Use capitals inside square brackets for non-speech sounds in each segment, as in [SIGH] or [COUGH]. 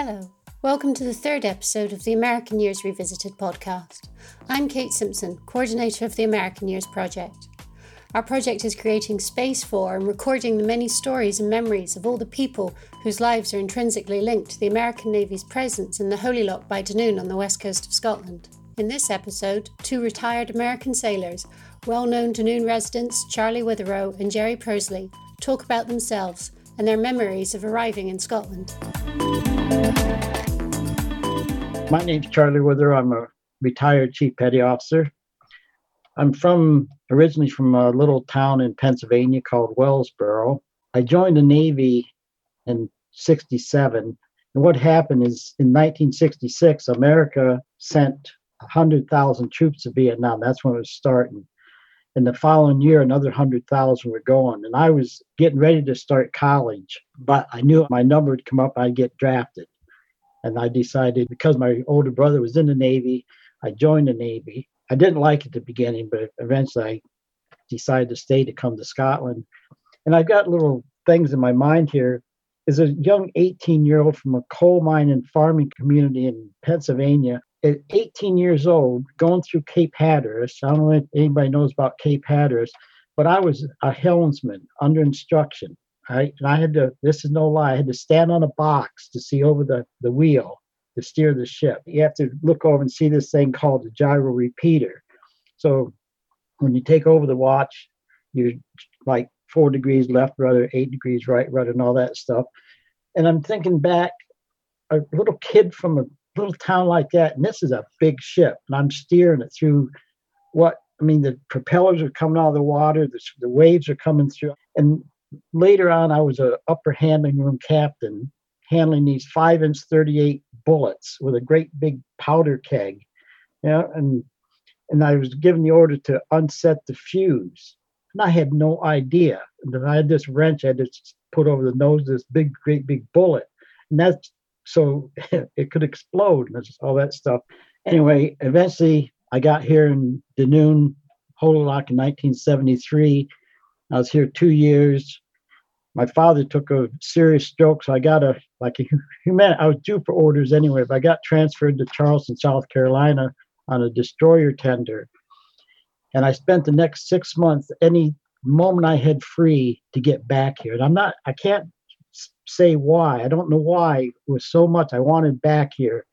Hello. Welcome to the third episode of the American Years Revisited podcast. I'm Kate Simpson, coordinator of the American Years Project. Our project is creating space for and recording the many stories and memories of all the people whose lives are intrinsically linked to the American Navy's presence in the Holy Loch by Dunoon on the west coast of Scotland. In this episode, two retired American sailors, well known Dunoon residents Charlie Witherow and Gerry Pursley, talk about themselves and their memories of arriving in Scotland. My name's Charlie Witherow. I'm a retired chief petty officer. I'm from originally from a little town in Pennsylvania called Wellsboro. I joined the Navy in 67. And what happened is in 1966, America sent 100,000 troops to Vietnam. That's when it was starting. And the following year, another 100,000 were going. And I was getting ready to start college, but I knew my number would come up, I'd get drafted. And I decided because my older brother was in the Navy, I joined the Navy. I didn't like it at the beginning, but eventually I decided to stay to come to Scotland. And I've got little things in my mind here. As a young 18 year old from a coal mine and farming community in Pennsylvania, at 18 years old, going through Cape Hatteras, I don't know if anybody knows about Cape Hatteras, but I was a helmsman under instruction. And I had to, this is no lie, I had to stand on a box to see over the, the wheel to steer the ship. You have to look over and see this thing called the gyro repeater. So when you take over the watch, you're like four degrees left rudder, eight degrees right rudder, and all that stuff. And I'm thinking back, a little kid from a little town like that, and this is a big ship, and I'm steering it through what I mean, the propellers are coming out of the water, the, the waves are coming through. And later on, I was a upper handling room captain, handling these five inch 38 bullets with a great big powder keg. Yeah, and and I was given the order to unset the fuse. And I had no idea that I had this wrench I had to put over the nose of this big, great big bullet. And that's so [LAUGHS] it could explode and all that stuff. Anyway, eventually I got here in Dunoon, Holy Loch in 1973. I was here two years. My father took a serious stroke, so I got a like a human. I was due for orders anyway, but I got transferred to Charleston, South Carolina, on a destroyer tender, and I spent the next six months any moment I had free to get back here. And I'm not. I can't say why. I don't know why it was so much I wanted back here.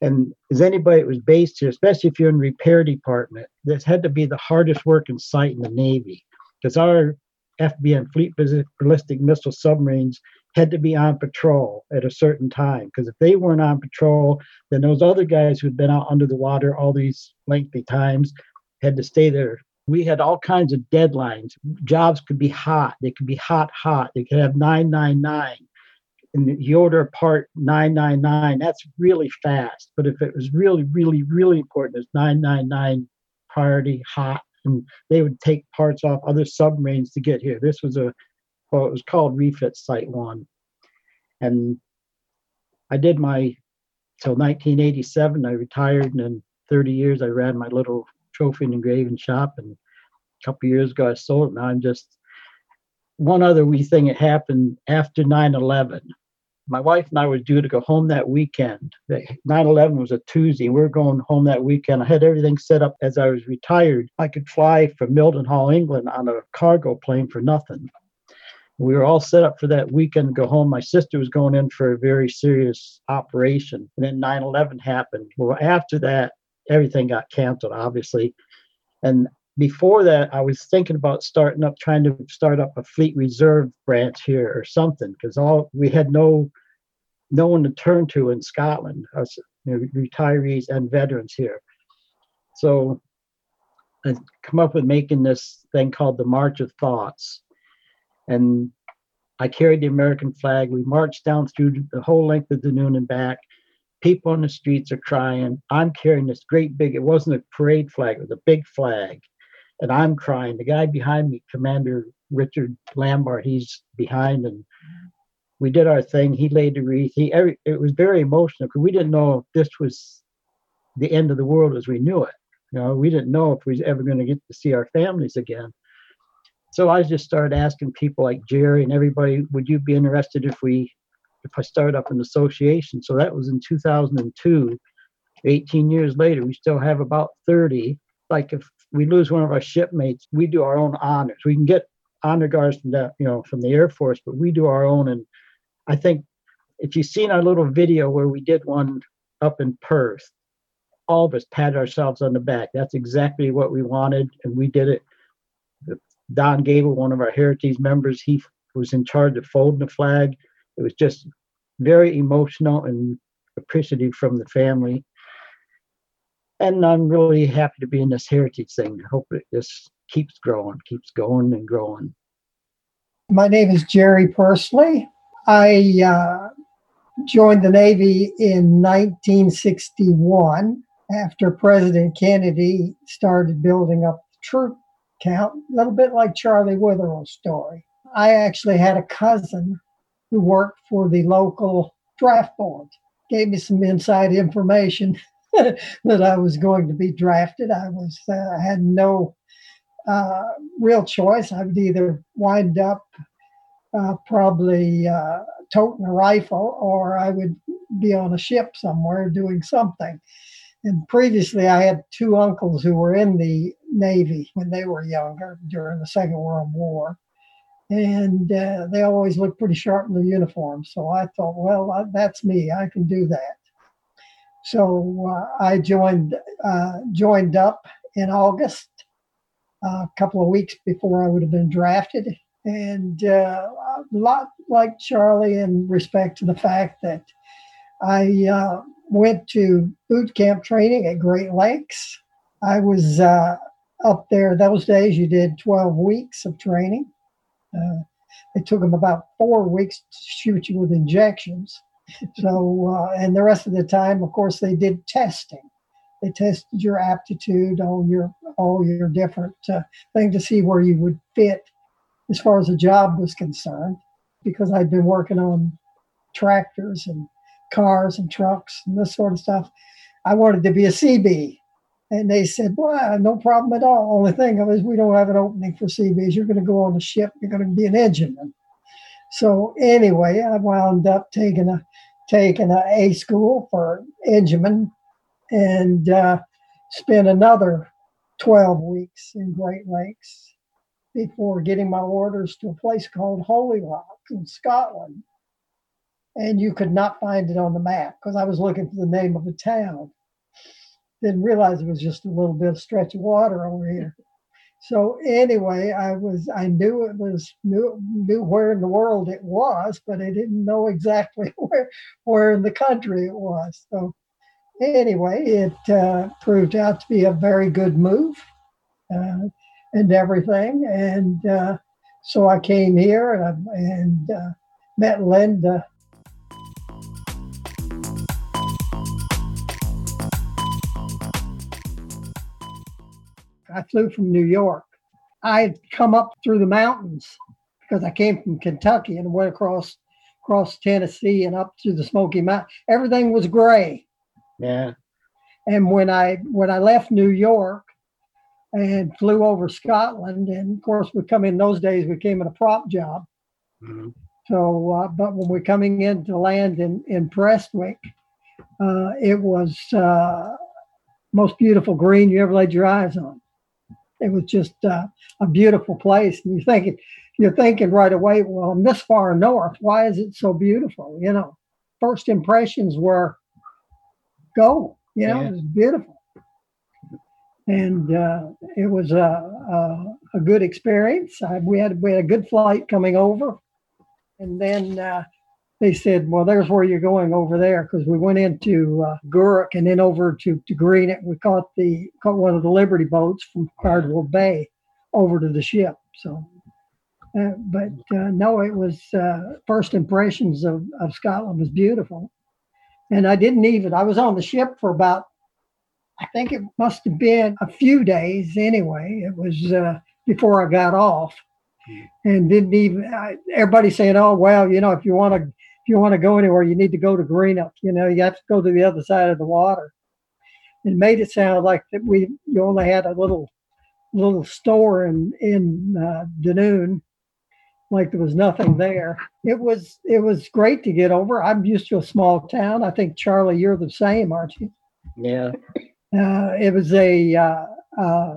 And as anybody that was based here, especially if you're in repair department, this had to be the hardest working site in the Navy because our FBM fleet ballistic missile submarines had to be on patrol at a certain time because if they weren't on patrol, then those other guys who'd been out under the water all these lengthy times had to stay there we had all kinds of deadlines. Jobs could be hot. They could be hot, hot. They could have 999. And you order part 999, that's really fast. But if it was really, really, really important, it's 999 priority hot. And they would take parts off other submarines to get here. This was a, well, it was called Refit Site 1. And I did my, till 1987, I retired. And in 30 years, I ran my little trophy and engraving shop. And a couple years ago, I sold it. Now I'm just one other wee thing that happened after 9 11. My wife and I were due to go home that weekend. 9 11 was a Tuesday, and we were going home that weekend. I had everything set up as I was retired. I could fly from Mildenhall, England on a cargo plane for nothing. We were all set up for that weekend to go home. My sister was going in for a very serious operation. And then 9 11 happened. Well, after that, everything got canceled, obviously. And before that, I was thinking about starting up, trying to start up a fleet reserve branch here or something, because all we had no no one to turn to in Scotland, us you know, retirees and veterans here. So I come up with making this thing called the March of Thoughts, and I carried the American flag. We marched down through the whole length of Dunoon and back, people on the streets are crying. I'm carrying this great big, it wasn't a parade flag, it was a big flag. And I'm crying. The guy behind me, Commander Richard Lambert, he's behind and we did our thing. He laid the wreath. He every, it was very emotional because we didn't know if this was the end of the world as we knew it. You know, we didn't know if we was ever going to get to see our families again. So I just started asking people like Gerry and everybody, would you be interested if we if I started up an association. So that was in 2002. 18 years later, we still have about 30. Like if we lose one of our shipmates, we do our own honors. We can get honor guards from the, you know, from the Air Force, but we do our own. And I think if you've seen our little video where we did one up in Perth, all of us pat ourselves on the back. That's exactly what we wanted, and we did it. Don Gable, one of our heritage members, he was in charge of folding the flag. It was just very emotional and appreciative from the family. And I'm really happy to be in this heritage thing. I hope it just keeps growing, keeps going and growing. My name is Gerry Pursley. I uh, joined the Navy in 1961 after President Kennedy started building up the troop count, a little bit like Charlie Witherow's story. I actually had a cousin who worked for the local draft board, gave me some inside information [LAUGHS] that I was going to be drafted. I was uh, had no uh, real choice. I would either wind up uh, probably uh, toting a rifle or I would be on a ship somewhere doing something. And previously, I had two uncles who were in the Navy when they were younger during the Second World War. And uh, they always looked pretty sharp in their uniforms. So I thought, well, that's me. I can do that. So uh, I joined uh, joined up in August, uh, a couple of weeks before I would have been drafted, and uh, a lot like Charlie in respect to the fact that I uh, went to boot camp training at Great Lakes. I was uh, up there those days. You did 12 weeks of training. Uh, it took them about four weeks to shoot you with injections. So, uh, and the rest of the time, of course, they did testing. They tested your aptitude, all your all your different uh, things to see where you would fit as far as the job was concerned. Because I'd been working on tractors and cars and trucks and this sort of stuff. I wanted to be a CB. And they said, well, no problem at all. Only thing is we don't have an opening for CBs. You're going to go on the ship. You're going to be an engineman. So anyway, I wound up taking a taking a A school for engineman and uh, spent another 12 weeks in Great Lakes before getting my orders to a place called Holy Loch in Scotland and you could not find it on the map because I was looking for the name of a town. Didn't realize it was just a little bit of stretch of water over here. So anyway, I was I knew it was knew knew where in the world it was, but I didn't know exactly [LAUGHS] where where in the country it was. So anyway, it uh, proved out to be a very good move uh, and everything. And uh, so I came here and, and uh, met Linda I flew from New York. I had come up through the mountains because I came from Kentucky and went across across Tennessee and up through the Smoky Mountains. Everything was gray. Yeah. And when I when I left New York and flew over Scotland, and of course we come in those days we came in a prop job. Mm-hmm. So, uh, but when we're coming in to land in in Prestwick, uh, it was uh, most beautiful green you ever laid your eyes on it was just uh, a beautiful place. And you're thinking, you're thinking right away, well, I'm this far north. Why is it so beautiful? You know, first impressions were go. You know, yeah. it was beautiful, and uh, it was a, a, a good experience. I, we had we had a good flight coming over, and then uh, they said, well, there's where you're going over there because we went into uh, Gourock and then over to, to Greenock. We caught the caught one of the Liberty boats from Cardwell Bay over to the ship. So, uh, but uh, no, it was uh, first impressions of, of Scotland was beautiful. And I didn't even, I was on the ship for about, I think it must have been a few days anyway. It was uh, before I got off hmm. and didn't even I, everybody saying oh well you know if you want to if you want to go anywhere, you need to go to Greenock. You know, you have to go to the other side of the water. It made it sound like that we you only had a little little store in in uh, Dunoon, like there was nothing there. It was it was great to get over. I'm used to a small town. I think Charlie, you're the same, aren't you? Yeah. Uh, it was a uh, uh,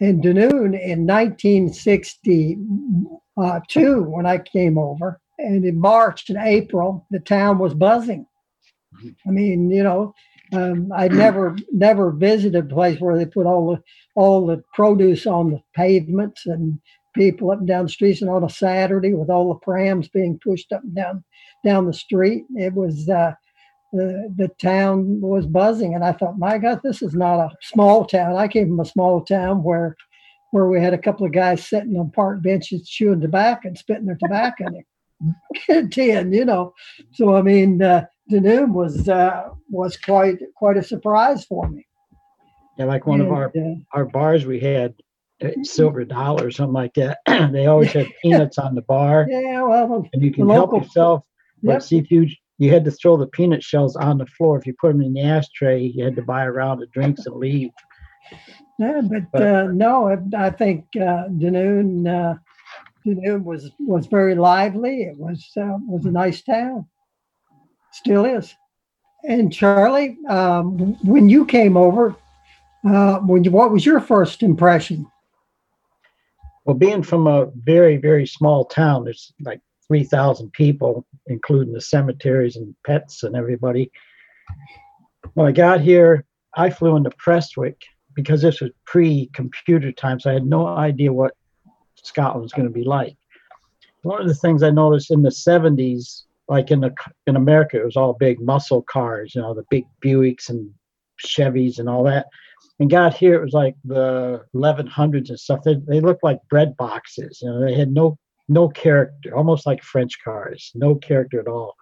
in Dunoon in 1962 when I came over, and in March and April the town was buzzing. I mean, you know, um, I'd never never visited a place where they put all the all the produce on the pavements and people up and down the streets and on a Saturday with all the prams being pushed up and down down the street. It was uh, the the town was buzzing, and I thought, my God, this is not a small town. I came from a small town where where we had a couple of guys sitting on park benches chewing tobacco and spitting their tobacco in tin, [LAUGHS] you know. So I mean, uh, Dunoon was uh, was quite quite a surprise for me. Yeah, like one And, of our uh, our bars we had uh, silver dollar or something like that. [CLEARS THROAT] they always had peanuts on the bar, yeah, well, and you can help yourself. But yep. see if you you had to throw the peanut shells on the floor. If you put them in the ashtray, you had to buy a round of drinks and leave. Yeah, but But- uh, no, I, think uh, Dunoon, uh, Dunoon was was very lively. It was uh, was a nice town, still is. And Charlie, um, when you came over, uh, when you, what was your first impression? Well, being from a very very small town, there's like three thousand people, including the cemeteries and pets and everybody. When I got here, I flew into Prestwick because this was pre-computer times. So I had no idea what Scotland was going to be like. One of the things I noticed in the 70s, like in the in America, it was all big muscle cars, you know, the big Buicks and Chevys and all that. And got here, it was like the 1100s and stuff. They, they looked like bread boxes. You know, they had no no character, almost like French cars, no character at all.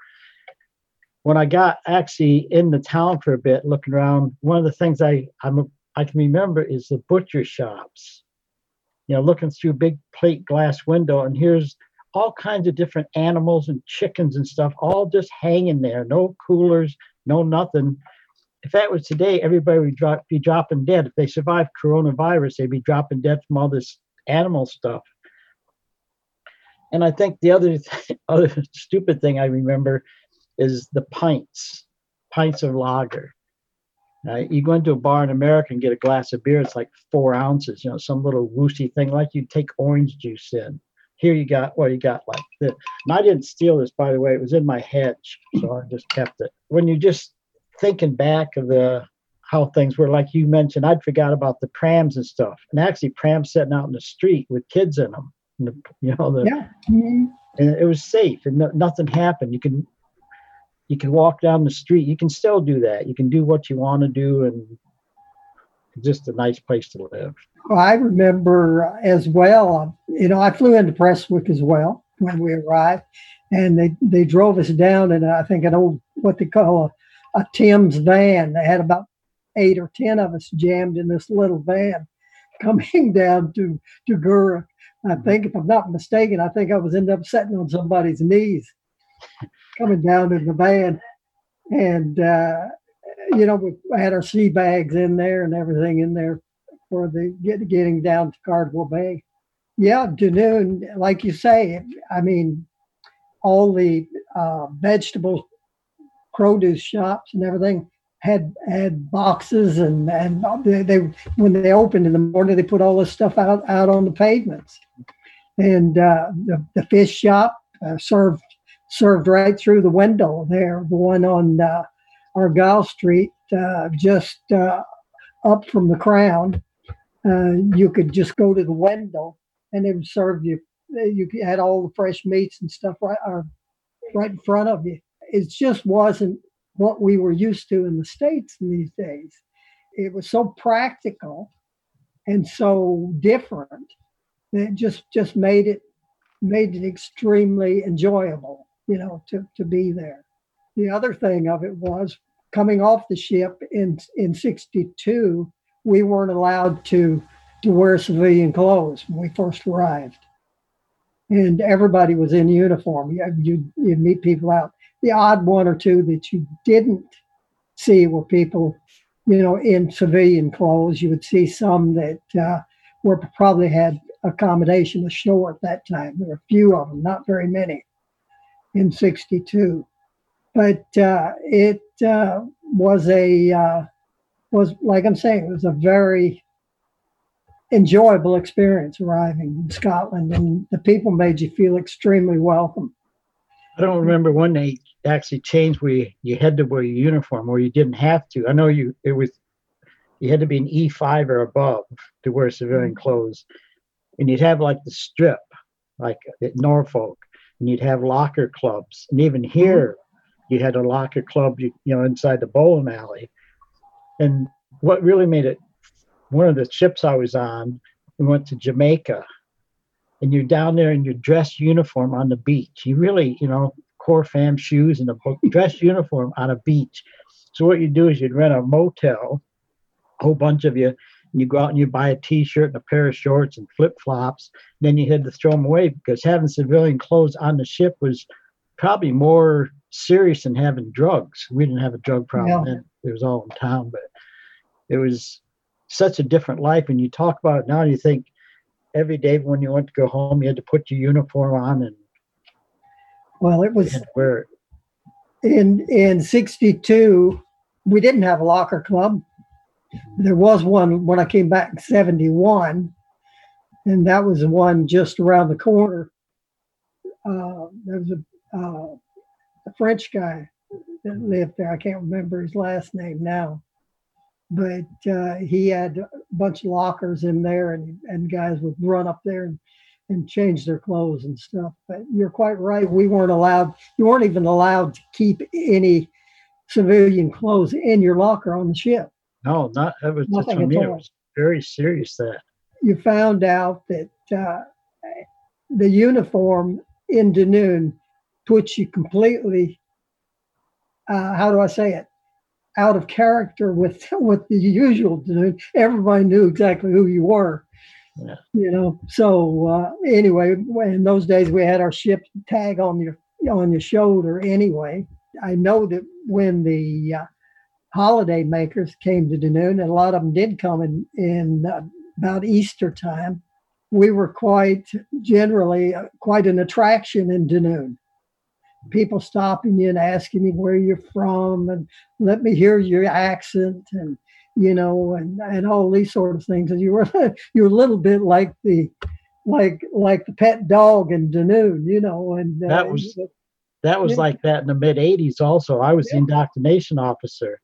When I got actually in the town for a bit, looking around, one of the things I I'm, I can remember is the butcher shops. You know, looking through big plate glass window, and here's all kinds of different animals and chickens and stuff, all just hanging there. No coolers, no nothing. If that was today, everybody would drop, be dropping dead. If they survived coronavirus, they'd be dropping dead from all this animal stuff. And I think the other [LAUGHS] other stupid thing I remember is the pints, pints of lager. Uh, you go into a bar in America and get a glass of beer, it's like four ounces, you know, some little wooshy thing, like you take orange juice in. Here you got, well, you got like this. And I didn't steal this, by the way, it was in my hedge, so I just kept it. When you're just thinking back of the how things were, like you mentioned, I'd forgot about the prams and stuff. And actually, prams sitting out in the street with kids in them. The, you know, the, Yeah, Mhm. and it was safe and no, nothing happened you can you can walk down the street you can still do that you can do what you want to do and just a nice place to live I remember as well. You know, I flew into Prestwick as well when we arrived, and they they drove us down in I think an old what they call a, a Tim's van. They had about eight or ten of us jammed in this little van, coming [LAUGHS] down to to Gourock. I think, if I'm not mistaken, I think I was ended up sitting on somebody's knees, coming down in the van, and uh, you know we had our sea bags in there and everything in there for the get, getting down to Cardwell Bay. Yeah, Dunoon, like you say, I mean, all the uh, vegetable produce shops and everything had had boxes and and they, they when they opened in the morning they put all this stuff out out on the pavements and uh, the, the fish shop uh, served served right through the window there the one on uh, Argyll Street uh, just uh, up from the crown uh, you could just go to the window and they would serve you. You had all the fresh meats and stuff right, right in front of you. It just wasn't what we were used to in the states in these days. It was so practical and so different that it just just made it made it extremely enjoyable, you know, to to be there. The other thing of it was coming off the ship in in '62 we weren't allowed to to wear civilian clothes when we first arrived, and everybody was in uniform. You you you'd meet people out. The odd one or two that you didn't see were people, you know, in civilian clothes. You would see some that uh, were probably had accommodation ashore at that time. There were a few of them, not very many, in '62. But uh, it uh, was a uh, was like I'm saying, it was a very enjoyable experience arriving in Scotland, and the people made you feel extremely welcome. I don't remember when they actually changed where you, you had to wear your uniform, or you didn't have to. I know you it was you had to be an E5 or above to wear civilian clothes, and you'd have like the strip, like at Norfolk, and you'd have locker clubs, and even here, you had a locker club, you, you know, inside the bowling alley. And what really made it one of the ships I was on, we went to Jamaica, and you're down there in your dress uniform on the beach. You really, you know, Corfam shoes and a dress uniform on a beach. So what you do is you'd rent a motel, a whole bunch of you, and you go out and you buy a t-shirt and a pair of shorts and flip-flops. Then you had to throw them away because having civilian clothes on the ship was probably more serious than having drugs. We didn't have a drug problem then. It was all in town, but it was such a different life. And you talk about it now, and you think every day when you went to go home, you had to put your uniform on and well, it was where in in '62 we didn't have a locker club. There was one when I came back in '71, and that was the one just around the corner. Uh, there was a, uh, a French guy that lived there. I can't remember his last name now but uh, he had a bunch of lockers in there, and, and guys would run up there and, and change their clothes and stuff. But you're quite right. We weren't allowed, you weren't even allowed to keep any civilian clothes in your locker on the ship. No, not that was Nothing to me. It was very serious that you found out that uh, the uniform in Dunoon puts you completely. Uh, how do I say it? Out of character with [LAUGHS] with the usual dude. Everybody knew exactly who you were. Yeah. You know. So uh, anyway, in those days we had our ship tag on your on your shoulder. Anyway, I know that when the uh, holiday makers came to Dunoon, and a lot of them did come in in uh, about Easter time. We were quite generally uh, quite an attraction in Dunoon people stopping you and asking me where you're from and let me hear your accent and you know and and all these sort of things. And you were [LAUGHS] you're a little bit like the like like the pet dog in Dunoon, you know and uh, that was that was like that in the mid 80s also. I was yeah. the indoctrination officer.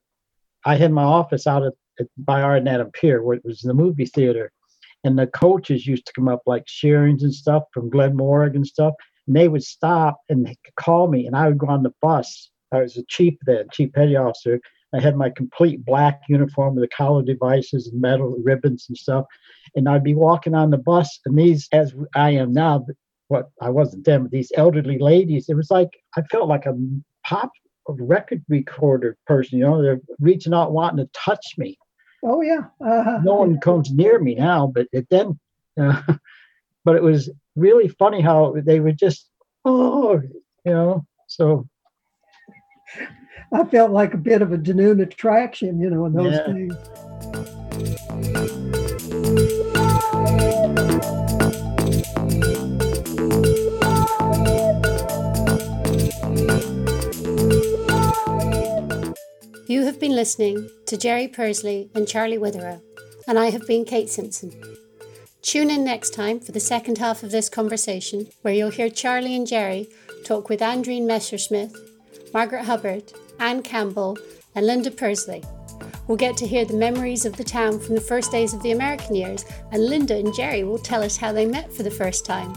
I had my office out at, at by Ardnadam Pier where it was the movie theater. And the coaches used to come up like Shearings and stuff from Glenmorangie and stuff and they would stop and call me, and I would go on the bus. I was a chief then, chief petty officer. I had my complete black uniform with the collar devices and metal ribbons and stuff. And I'd be walking on the bus, and these, as I am now, what I wasn't then, but these elderly ladies, it was like I felt like a pop record recorder person. You know, they're reaching out, wanting to touch me. Oh yeah. Uh, no one comes near me now, but it then, uh, [LAUGHS] but it was really funny how they would just, oh, you know, so. I felt like a bit of a Dunoon attraction, you know, in those yeah. days. You have been listening to Gerry Pursley and Charlie Witherow, and I have been Kate Simpson. Tune in next time for the second half of this conversation, where you'll hear Charlie and Gerry talk with Andreen Messersmith, Margaret Hubbard, Anne Campbell, and Linda Pursley. We'll get to hear the memories of the town from the first days of the American years, and Linda and Gerry will tell us how they met for the first time.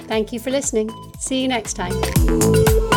Thank you for listening. See you next time.